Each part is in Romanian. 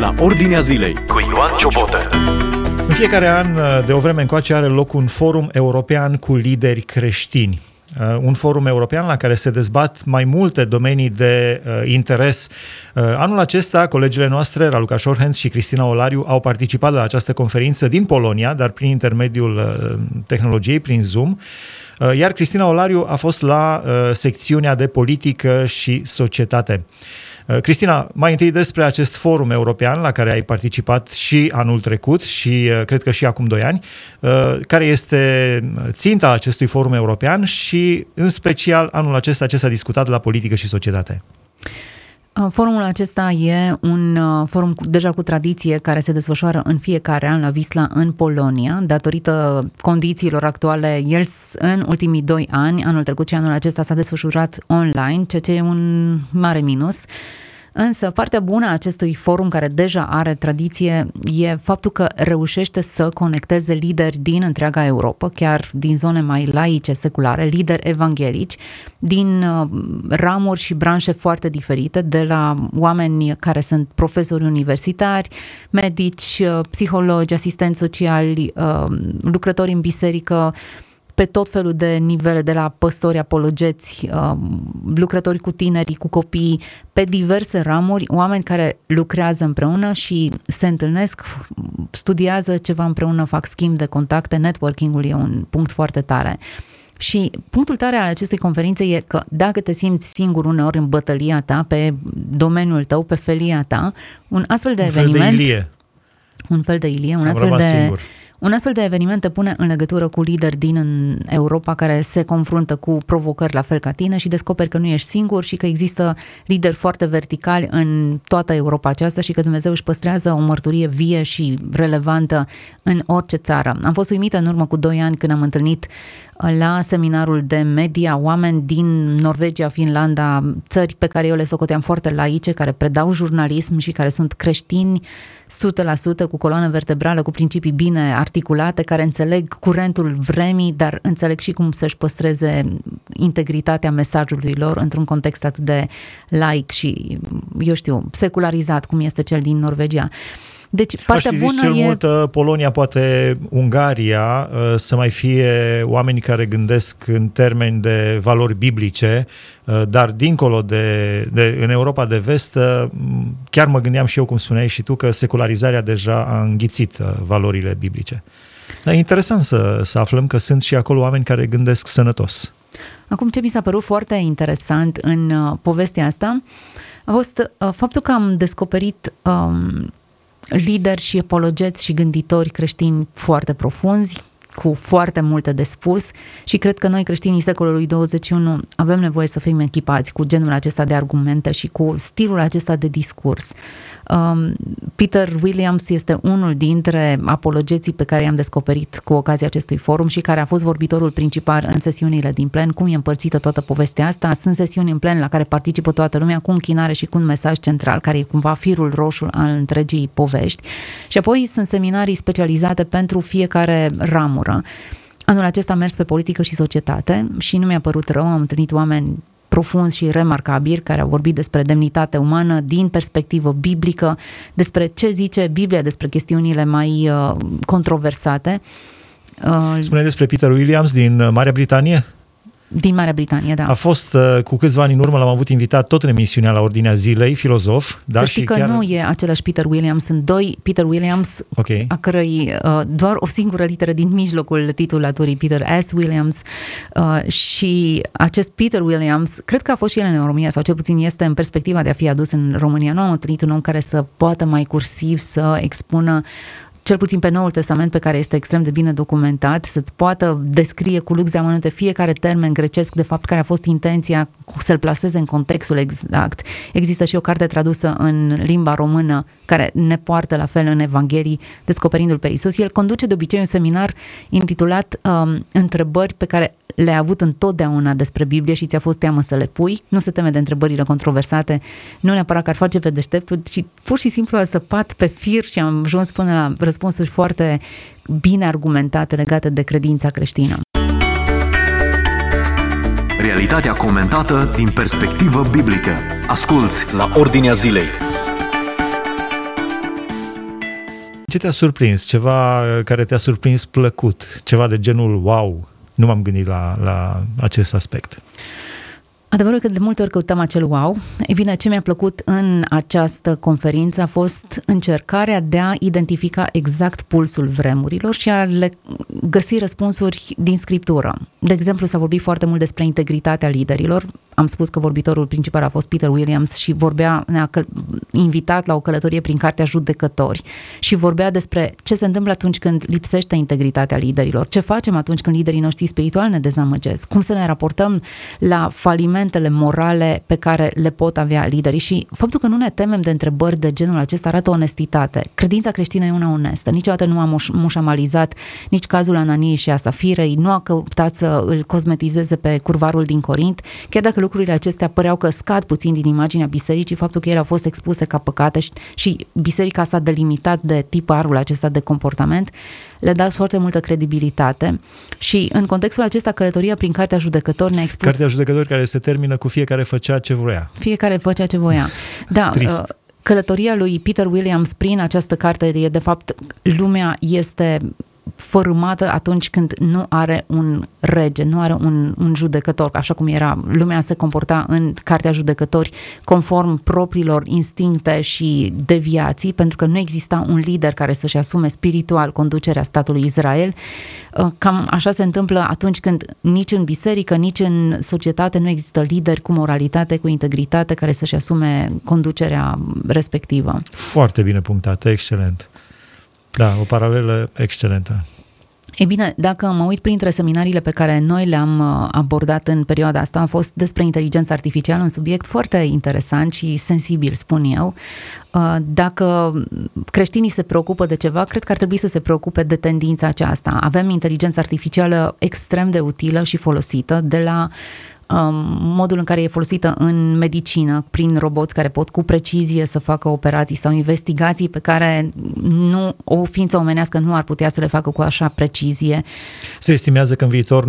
la Ordinea Zilei cu Ioan Ciobotă. În fiecare an, de o vreme încoace, are loc un forum european cu lideri creștini. Uh, un forum european la care se dezbat mai multe domenii de uh, interes. Uh, anul acesta, colegile noastre, Raluca Shorhens și Cristina Olariu, au participat la această conferință din Polonia, dar prin intermediul uh, tehnologiei, prin Zoom, uh, iar Cristina Olariu a fost la uh, secțiunea de politică și societate. Uh, Cristina, mai întâi despre acest forum european la care ai participat și anul trecut și uh, cred că și acum doi ani. Uh, care este ținta acestui forum european și, în special, anul acesta ce s-a discutat la politică și societate? Forumul acesta e un forum cu, deja cu tradiție care se desfășoară în fiecare an la Visla în Polonia. Datorită condițiilor actuale, el în ultimii doi ani, anul trecut și anul acesta s-a desfășurat online, ceea ce e un mare minus. Însă, partea bună a acestui forum, care deja are tradiție, e faptul că reușește să conecteze lideri din întreaga Europa, chiar din zone mai laice, seculare, lideri evanghelici, din uh, ramuri și branșe foarte diferite, de la oameni care sunt profesori universitari, medici, uh, psihologi, asistenți sociali, uh, lucrători în biserică, pe tot felul de nivele, de la păstori, apologeți, um, lucrători cu tinerii, cu copii, pe diverse ramuri, oameni care lucrează împreună și se întâlnesc, studiază ceva împreună, fac schimb de contacte, networking-ul e un punct foarte tare. Și punctul tare al acestei conferințe e că dacă te simți singur uneori în bătălia ta, pe domeniul tău, pe felia ta, un astfel de un eveniment... Fel de Ilie. Un fel de Ilie, un Am astfel de... Singur un astfel de eveniment te pune în legătură cu lideri din Europa care se confruntă cu provocări la fel ca tine și descoperi că nu ești singur și că există lideri foarte verticali în toată Europa aceasta și că Dumnezeu își păstrează o mărturie vie și relevantă în orice țară. Am fost uimită în urmă cu doi ani când am întâlnit la seminarul de media oameni din Norvegia, Finlanda, țări pe care eu le socoteam foarte laice, care predau jurnalism și care sunt creștini 100% cu coloană vertebrală, cu principii bine articulate, care înțeleg curentul vremii, dar înțeleg și cum să-și păstreze integritatea mesajului lor într-un context atât de laic și, eu știu, secularizat cum este cel din Norvegia. Deci partea Aș bună cel e... mult uh, Polonia, poate Ungaria, uh, să mai fie oameni care gândesc în termeni de valori biblice, uh, dar dincolo de, de în Europa de vest, chiar mă gândeam și eu, cum spuneai și tu, că secularizarea deja a înghițit valorile biblice. Dar e interesant să, să aflăm că sunt și acolo oameni care gândesc sănătos. Acum, ce mi s-a părut foarte interesant în uh, povestea asta a fost uh, faptul că am descoperit um, lideri și apologeți și gânditori creștini foarte profunzi, cu foarte multe de spus și cred că noi creștinii secolului 21 avem nevoie să fim echipați cu genul acesta de argumente și cu stilul acesta de discurs. Um, Peter Williams este unul dintre apologeții pe care i-am descoperit cu ocazia acestui forum și care a fost vorbitorul principal în sesiunile din plen. Cum e împărțită toată povestea asta? Sunt sesiuni în plen la care participă toată lumea cu închinare și cu un mesaj central care e cumva firul roșu al întregii povești. Și apoi sunt seminarii specializate pentru fiecare ramură. Anul acesta am mers pe politică și societate și nu mi-a părut rău, am întâlnit oameni profunzi și remarcabili care au vorbit despre demnitate umană din perspectivă biblică, despre ce zice Biblia despre chestiunile mai uh, controversate. Uh, Spune despre Peter Williams din Marea Britanie? Din Marea Britanie, da. A fost uh, cu câțiva ani în urmă, l-am avut invitat tot în emisiunea la Ordinea Zilei, filozof. Da, să știi și că chiar... nu e același Peter Williams, sunt doi Peter Williams, okay. a cărăi uh, doar o singură literă din mijlocul titulaturii, Peter S. Williams uh, și acest Peter Williams, cred că a fost și el în România, sau cel puțin este în perspectiva de a fi adus în România. Nu am întâlnit un om care să poată mai cursiv să expună cel puțin pe Noul Testament, pe care este extrem de bine documentat, să-ți poată descrie cu lux de amănunte fiecare termen grecesc, de fapt, care a fost intenția să-l plaseze în contextul exact. Există și o carte tradusă în limba română care ne poartă la fel în Evanghelii, descoperindu-l pe Isus. El conduce de obicei un seminar intitulat um, Întrebări pe care le-ai avut întotdeauna despre Biblie și ți-a fost teamă să le pui, nu se teme de întrebările controversate, nu neapărat că ar face pe deșteptul, ci pur și simplu a săpat pe fir și am ajuns până la răspunsuri foarte bine argumentate legate de credința creștină. Realitatea comentată din perspectivă biblică. Asculți la Ordinea Zilei. Ce te-a surprins? Ceva care te-a surprins plăcut? Ceva de genul wow? Nu m-am gândit la, la acest aspect. Adevărul că de multe ori căutăm acel wow. E bine, ce mi-a plăcut în această conferință a fost încercarea de a identifica exact pulsul vremurilor și a le găsi răspunsuri din scriptură. De exemplu, s-a vorbit foarte mult despre integritatea liderilor. Am spus că vorbitorul principal a fost Peter Williams și vorbea, ne-a căl- invitat la o călătorie prin cartea Judecători și vorbea despre ce se întâmplă atunci când lipsește integritatea liderilor, ce facem atunci când liderii noștri spirituali ne dezamăgesc, cum să ne raportăm la falimentele morale pe care le pot avea liderii și faptul că nu ne temem de întrebări de genul acesta arată onestitate. Credința creștină e una onestă. Niciodată nu a muș- mușamalizat nici cazul Ananiei și a Safirei, nu a căutat să îl cosmetizeze pe curvarul din Corint, chiar dacă lucrurile acestea păreau că scad puțin din imaginea bisericii, faptul că ele au fost expuse ca păcate și, și biserica s-a delimitat de tiparul acesta de comportament, le-a dat foarte multă credibilitate și în contextul acesta călătoria prin Cartea Judecători ne-a expus... Cartea Judecători care se termină cu fiecare făcea ce vrea. Fiecare făcea ce voia. Da, Trist. uh, călătoria lui Peter Williams prin această carte e de fapt lumea este fărâmată atunci când nu are un rege, nu are un, un judecător, așa cum era. Lumea se comporta în Cartea Judecători conform propriilor instincte și deviații, pentru că nu exista un lider care să-și asume spiritual conducerea statului Israel. Uh, Cam așa se întâmplă atunci când nici în biserică, nici în societate nu există lideri cu moralitate, cu integritate, care să-și asume conducerea respectivă. Foarte bine punctat, excelent. Da, o paralelă excelentă. E bine, dacă mă uit printre seminariile pe care noi le-am uh, abordat în perioada asta, a fost despre inteligența artificială, un subiect foarte interesant și sensibil, spun eu. Uh, Dacă creștinii se preocupă de ceva, cred că ar trebui să se preocupe de tendința aceasta. Avem inteligența artificială extrem de utilă și folosită de la um, modul în care e folosită în medicină, prin roboți care pot cu precizie să facă operații sau investigații pe care nu, o ființă omenească nu ar putea să le facă cu așa precizie. Se estimează că în viitor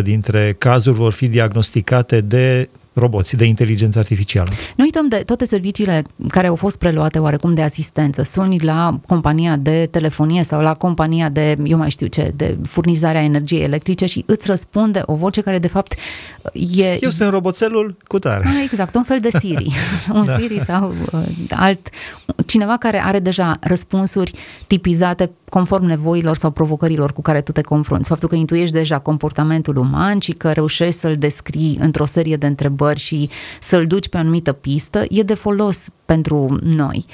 90% dintre cazuri vor fi diagnosticate de roboți, de inteligență artificială. Nu uităm de toate serviciile care au fost preluate oarecum de asistență. Suni la compania de telefonie sau la compania de, eu mai știu ce, de furnizarea energiei electrice și îți răspunde o voce care de fapt e... Eu sunt roboțelul cu tare. Ah, exact, un fel de Siri. un Da. Siri sau uh, alt... Cineva care are deja răspunsuri tipizate conform nevoilor sau provocărilor cu care tu te confrunți. Faptul că intuiești deja comportamentul uman și că reușești să-l descrii într-o serie de întrebări și să-l duci pe o anumită pistă, e de folos pentru noi.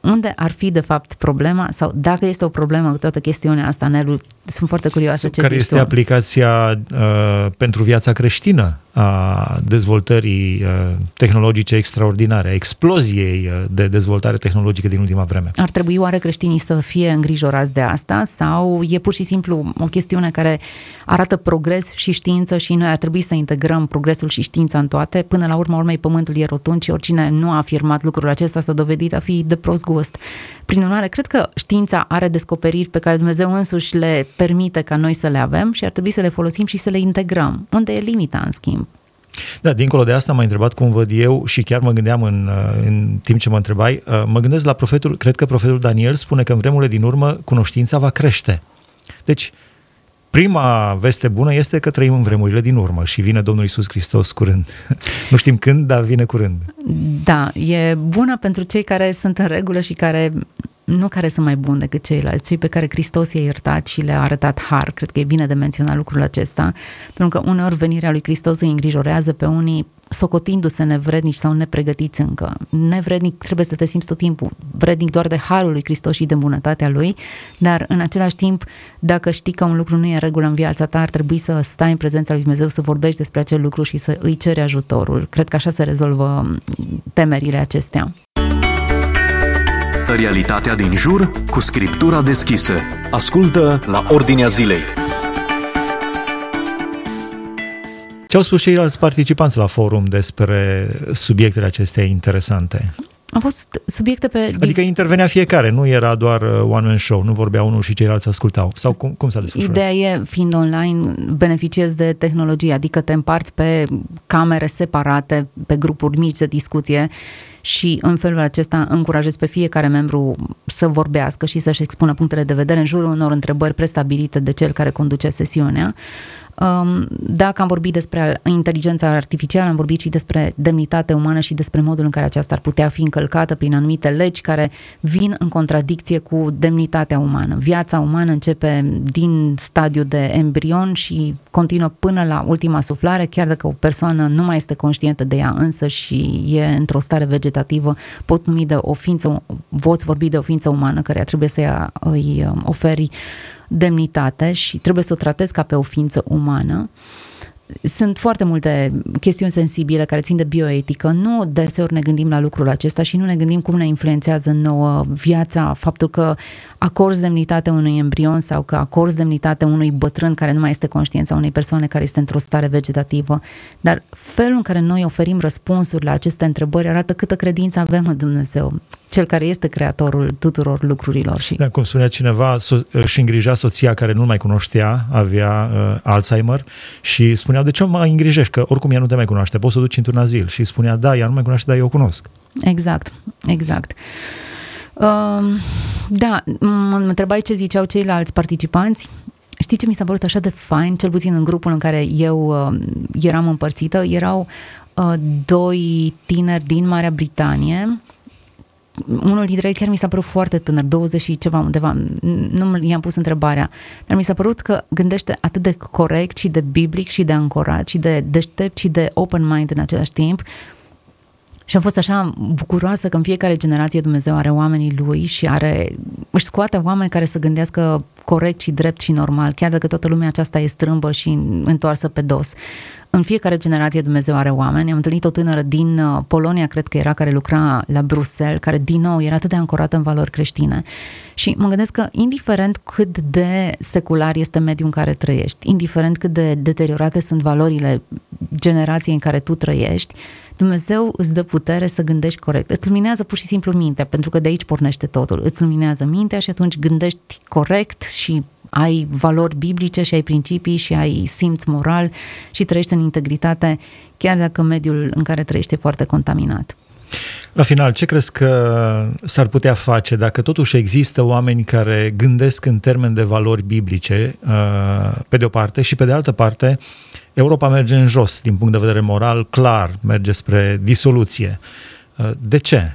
Unde ar fi de fapt problema sau dacă este o problemă cu toată chestiunea asta, Nelu, sunt foarte curioasă ce care zici este tu. aplicația uh, pentru viața creștină a dezvoltării uh, tehnologice extraordinare, a exploziei uh, de dezvoltare tehnologică din ultima vreme. Ar trebui oare creștinii să fie îngrijorați de asta sau e pur și simplu o chestiune care arată progres și știință și noi ar trebui să integrăm progresul și știința în toate? Până la urma urmei pământul e rotund și oricine nu a afirmat lucrul acesta s-a dovedit a fi de prost gust. Prin urmare, cred că știința are descoperiri pe care Dumnezeu însuși le permite ca noi să le avem și ar trebui să le folosim și să le integrăm. Unde e limita, în schimb? Da, dincolo de asta m-a întrebat cum văd eu și chiar mă gândeam în, uh, în timp ce mă întrebai, uh, mă gândesc la profetul, cred că profetul Daniel spune că în vremurile din urmă cunoștința va crește. Deci, prima veste bună este că trăim în vremurile din urmă și vine Domnul Isus Hristos curând. nu știm când, dar vine curând. Da, e bună pentru cei care sunt în regulă și care nu care sunt mai buni decât ceilalți, cei pe care Hristos i-a iertat și le-a arătat har. Cred că e bine de menționat lucrul acesta, pentru că uneori venirea lui Hristos îi îngrijorează pe unii socotindu-se nevrednici sau nepregătiți încă. Nevrednic trebuie să te simți tot timpul, vrednic doar de harul lui Hristos și de bunătatea lui, dar în același timp, dacă știi că un lucru nu e în regulă în viața ta, ar trebui să stai în prezența lui Dumnezeu, să vorbești despre acel lucru și să îi ceri ajutorul. Cred că așa se rezolvă temerile acestea. Realitatea din jur cu scriptura deschisă. Ascultă la Ordinea Zilei. Ce au spus ceilalți participanți la forum despre subiectele acestea interesante? Au fost subiecte pe... Adică intervenea fiecare, nu era doar uh, one-man show, nu vorbea unul și ceilalți ascultau. Sau cum, cum s-a desfășurat? Ideea e, fiind online, beneficiezi de tehnologie, adică te împarți pe camere separate, pe grupuri mici de discuție și în felul acesta încurajez pe fiecare membru să vorbească și să-și expună punctele de vedere în jurul unor întrebări prestabilite de cel care conduce sesiunea. Um, dacă am vorbit despre inteligența artificială, am vorbit și despre demnitatea umană și despre modul în care aceasta ar putea fi încălcată prin anumite legi care vin în contradicție cu demnitatea umană. Viața umană începe din stadiu de embrion și continuă până la ultima suflare, chiar dacă o persoană nu mai este conștientă de ea însă și e într-o stare vegetativă, pot numi de o ființă, poți vorbi de o ființă umană care trebuie să îi um, oferi demnitate și trebuie să o tratezi ca pe o ființă umană. Sunt foarte multe chestiuni sensibile care țin de bioetică. Nu deseori ne gândim la lucrul acesta și nu ne gândim cum ne influențează nouă viața, faptul că acorzi demnitate unui embrion sau că acorzi demnitate unui bătrân care nu mai este conștient sau unei persoane care este într-o stare vegetativă. Dar felul în care noi oferim răspunsuri la aceste întrebări arată câtă credință avem în Dumnezeu, cel care este creatorul tuturor lucrurilor. Și... Da, cum spunea cineva, so- își îngrija soția care nu mai cunoștea, avea uh, Alzheimer și spunea, de ce mă îngrijești? Că oricum ea nu te mai cunoaște, poți să o duci într-un azil. Și spunea, da, ea nu mai cunoaște, dar eu o cunosc. Exact, exact. Uh, da, mă întrebai ce ziceau ceilalți participanți. Știi ce mi s-a părut așa de fain, cel puțin în grupul în care eu uh, eram împărțită? Erau uh, doi tineri din Marea Britanie unul dintre ei chiar mi s-a părut foarte tânăr, 20 și ceva undeva, nu i-am pus întrebarea, dar mi s-a părut că gândește atât de corect și de biblic și de ancorat și de deștept și de open mind în același timp, și am fost așa bucuroasă că în fiecare generație Dumnezeu are oamenii lui și are, își scoate oameni care să gândească corect și drept și normal, chiar dacă toată lumea aceasta e strâmbă și întoarsă pe dos. În fiecare generație Dumnezeu are oameni. Am întâlnit o tânără din uh, Polonia, cred că era, care lucra la Bruxelles, care din nou era atât de ancorată în valori creștine. Și mă gândesc că indiferent cât de secular este mediul în care trăiești, indiferent cât de deteriorate sunt valorile generației în care tu trăiești, Dumnezeu îți dă putere să gândești corect. Îți luminează pur și simplu mintea, pentru că de aici pornește totul. Îți luminează mintea și atunci gândești corect și ai valori biblice și ai principii și ai simț moral și trăiești în integritate, chiar dacă mediul în care trăiești e foarte contaminat. La final, ce crezi că s-ar putea face dacă totuși există oameni care gândesc în termen de valori biblice, uh, pe de o parte, și pe de altă parte, Europa merge în jos din punct de vedere moral, clar, merge spre disoluție. Uh, de ce?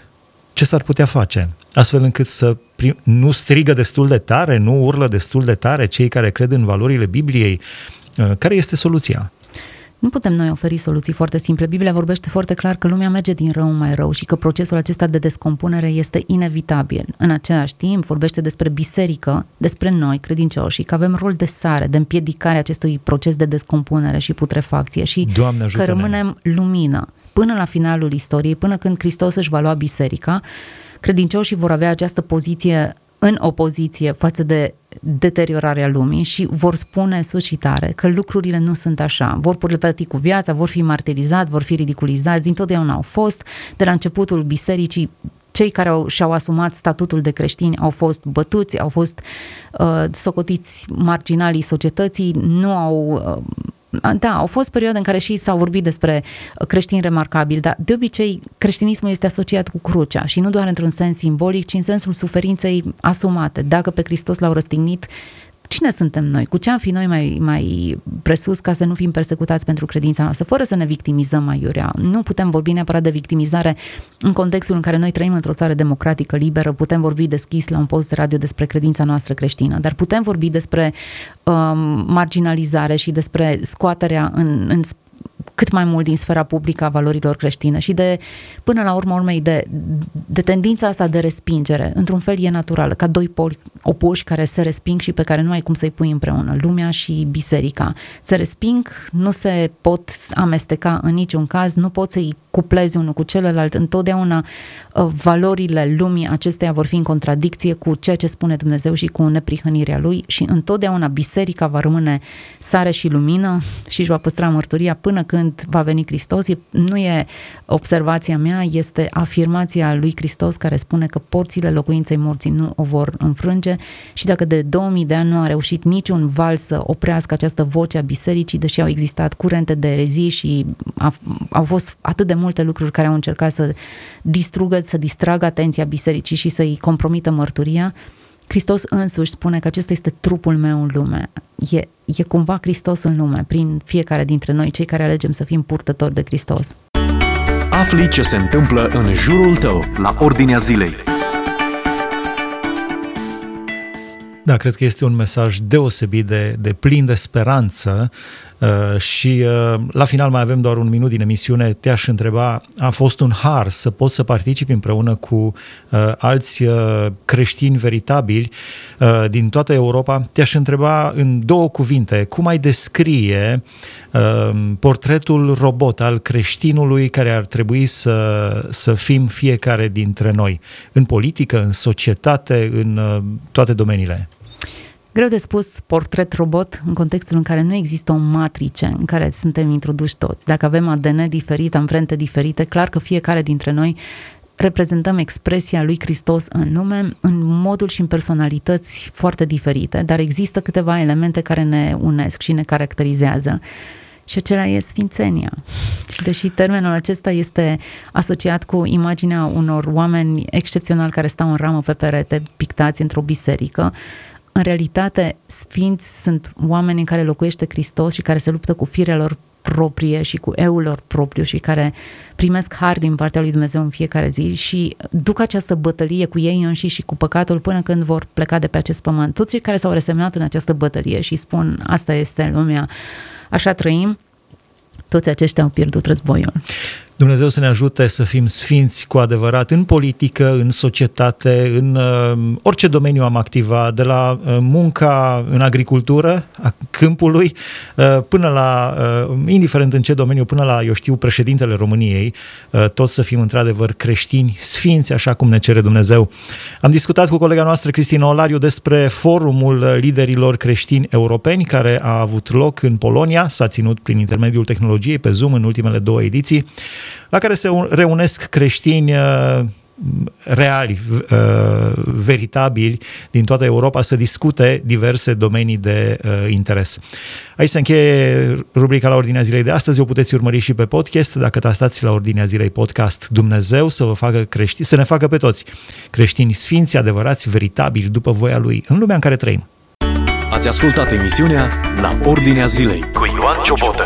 Ce s-ar putea face? Astfel încât să prim, nu strigă destul de tare, nu urlă destul de tare cei care cred în valorile Bibliei. Uh, care este soluția? Nu putem noi oferi soluții foarte simple. Biblia vorbește foarte clar că lumea merge din rău mai rău și că procesul acesta de descompunere este inevitabil. În același timp, vorbește despre biserică, despre noi, credincioși, că avem rol de sare, de împiedicare acestui proces de descompunere și putrefacție și Doamne, că rămânem lumină până la finalul istoriei, până când Hristos își va lua biserica, credincioșii vor avea această poziție în opoziție față de deteriorarea lumii și vor spune sus și tare că lucrurile nu sunt așa. Vor plăti cu viața, vor fi martirizați, vor fi ridiculizați, dintotdeauna au fost. De la începutul bisericii, cei care au, și-au asumat statutul de creștini au fost bătuți, au fost uh, socotiți marginalii societății, nu au uh, da, au fost perioade în care și s-au vorbit despre creștini remarcabili, dar de obicei creștinismul este asociat cu crucea și nu doar într-un sens simbolic, ci în sensul suferinței asumate. Dacă pe Hristos l-au răstignit, cine suntem noi? Cu ce am fi noi mai, mai presus ca să nu fim persecutați pentru credința noastră, fără să ne victimizăm mai iurea? Nu putem vorbi neapărat de victimizare în contextul în care noi trăim într-o țară democratică, liberă, putem vorbi deschis la un post de radio despre credința noastră creștină, dar putem vorbi despre um, marginalizare și despre scoaterea în, în cât mai mult din sfera publică a valorilor creștine și de, până la urmă urmei, de, de tendința asta de respingere. Într-un fel e naturală, ca doi poli opuși care se resping și pe care nu ai cum să-i pui împreună, lumea și biserica. Se resping, nu se pot amesteca în niciun caz, nu poți să-i cuplezi unul cu celălalt. Întotdeauna uh, valorile lumii acesteia vor fi în contradicție cu ceea ce spune Dumnezeu și cu neprihănirea lui și întotdeauna biserica va rămâne sare și lumină și își va păstra mărturia până când când va veni Hristos. Nu e observația mea, este afirmația lui Hristos care spune că porțile locuinței morții nu o vor înfrânge și dacă de 2000 de ani nu a reușit niciun val să oprească această voce a bisericii, deși au existat curente de erezii și au fost atât de multe lucruri care au încercat să distrugă, să distragă atenția bisericii și să-i compromită mărturia, Hristos însuși spune că acesta este trupul meu în lume. E, e cumva Hristos în lume, prin fiecare dintre noi, cei care alegem să fim purtători de Hristos. Afli ce se întâmplă în jurul tău, la Ordinea Zilei. Da, cred că este un mesaj deosebit de, de plin de speranță uh, și uh, la final mai avem doar un minut din emisiune. Te-aș întreba, a fost un har să poți să participi împreună cu uh, alți uh, creștini veritabili uh, din toată Europa. Te-aș întreba în două cuvinte, cum ai descrie uh, portretul robot al creștinului care ar trebui să, să fim fiecare dintre noi, în politică, în societate, în uh, toate domeniile? Greu de spus portret robot în contextul în care nu există o matrice în care suntem introduși toți. Dacă avem ADN diferit, amprente diferite, clar că fiecare dintre noi reprezentăm expresia lui Hristos în lume în modul și în personalități foarte diferite, dar există câteva elemente care ne unesc și ne caracterizează. Și acela e sfințenia. Și deși termenul acesta este asociat cu imaginea unor oameni excepționali care stau în ramă pe perete, pictați într-o biserică, în realitate, sfinți sunt oameni în care locuiește Hristos și care se luptă cu firea lor proprie și cu eul lor propriu și care primesc har din partea lui Dumnezeu în fiecare zi și duc această bătălie cu ei înși și cu păcatul până când vor pleca de pe acest pământ. Toți cei care s-au resemnat în această bătălie și spun asta este lumea, așa trăim, toți aceștia au pierdut războiul. Dumnezeu să ne ajute să fim sfinți cu adevărat în politică, în societate, în uh, orice domeniu am activat, de la uh, munca în agricultură, a câmpului, uh, până la, uh, indiferent în ce domeniu, până la, eu știu, președintele României, uh, toți să fim într-adevăr creștini, sfinți, așa cum ne cere Dumnezeu. Am discutat cu colega noastră, Cristina Olariu, despre forumul liderilor creștini europeni care a avut loc în Polonia, s-a ținut prin intermediul tehnologiei pe Zoom în ultimele două ediții la care se reunesc creștini uh, reali, uh, veritabili din toată Europa să discute diverse domenii de uh, interes. Aici se încheie rubrica la Ordinea Zilei de astăzi. O puteți urmări și pe podcast dacă tastați la Ordinea Zilei podcast Dumnezeu să vă facă creștini, să ne facă pe toți creștini sfinți, adevărați, veritabili după voia Lui în lumea în care trăim. Ați ascultat emisiunea La Ordinea Zilei cu Ioan Ciobotă.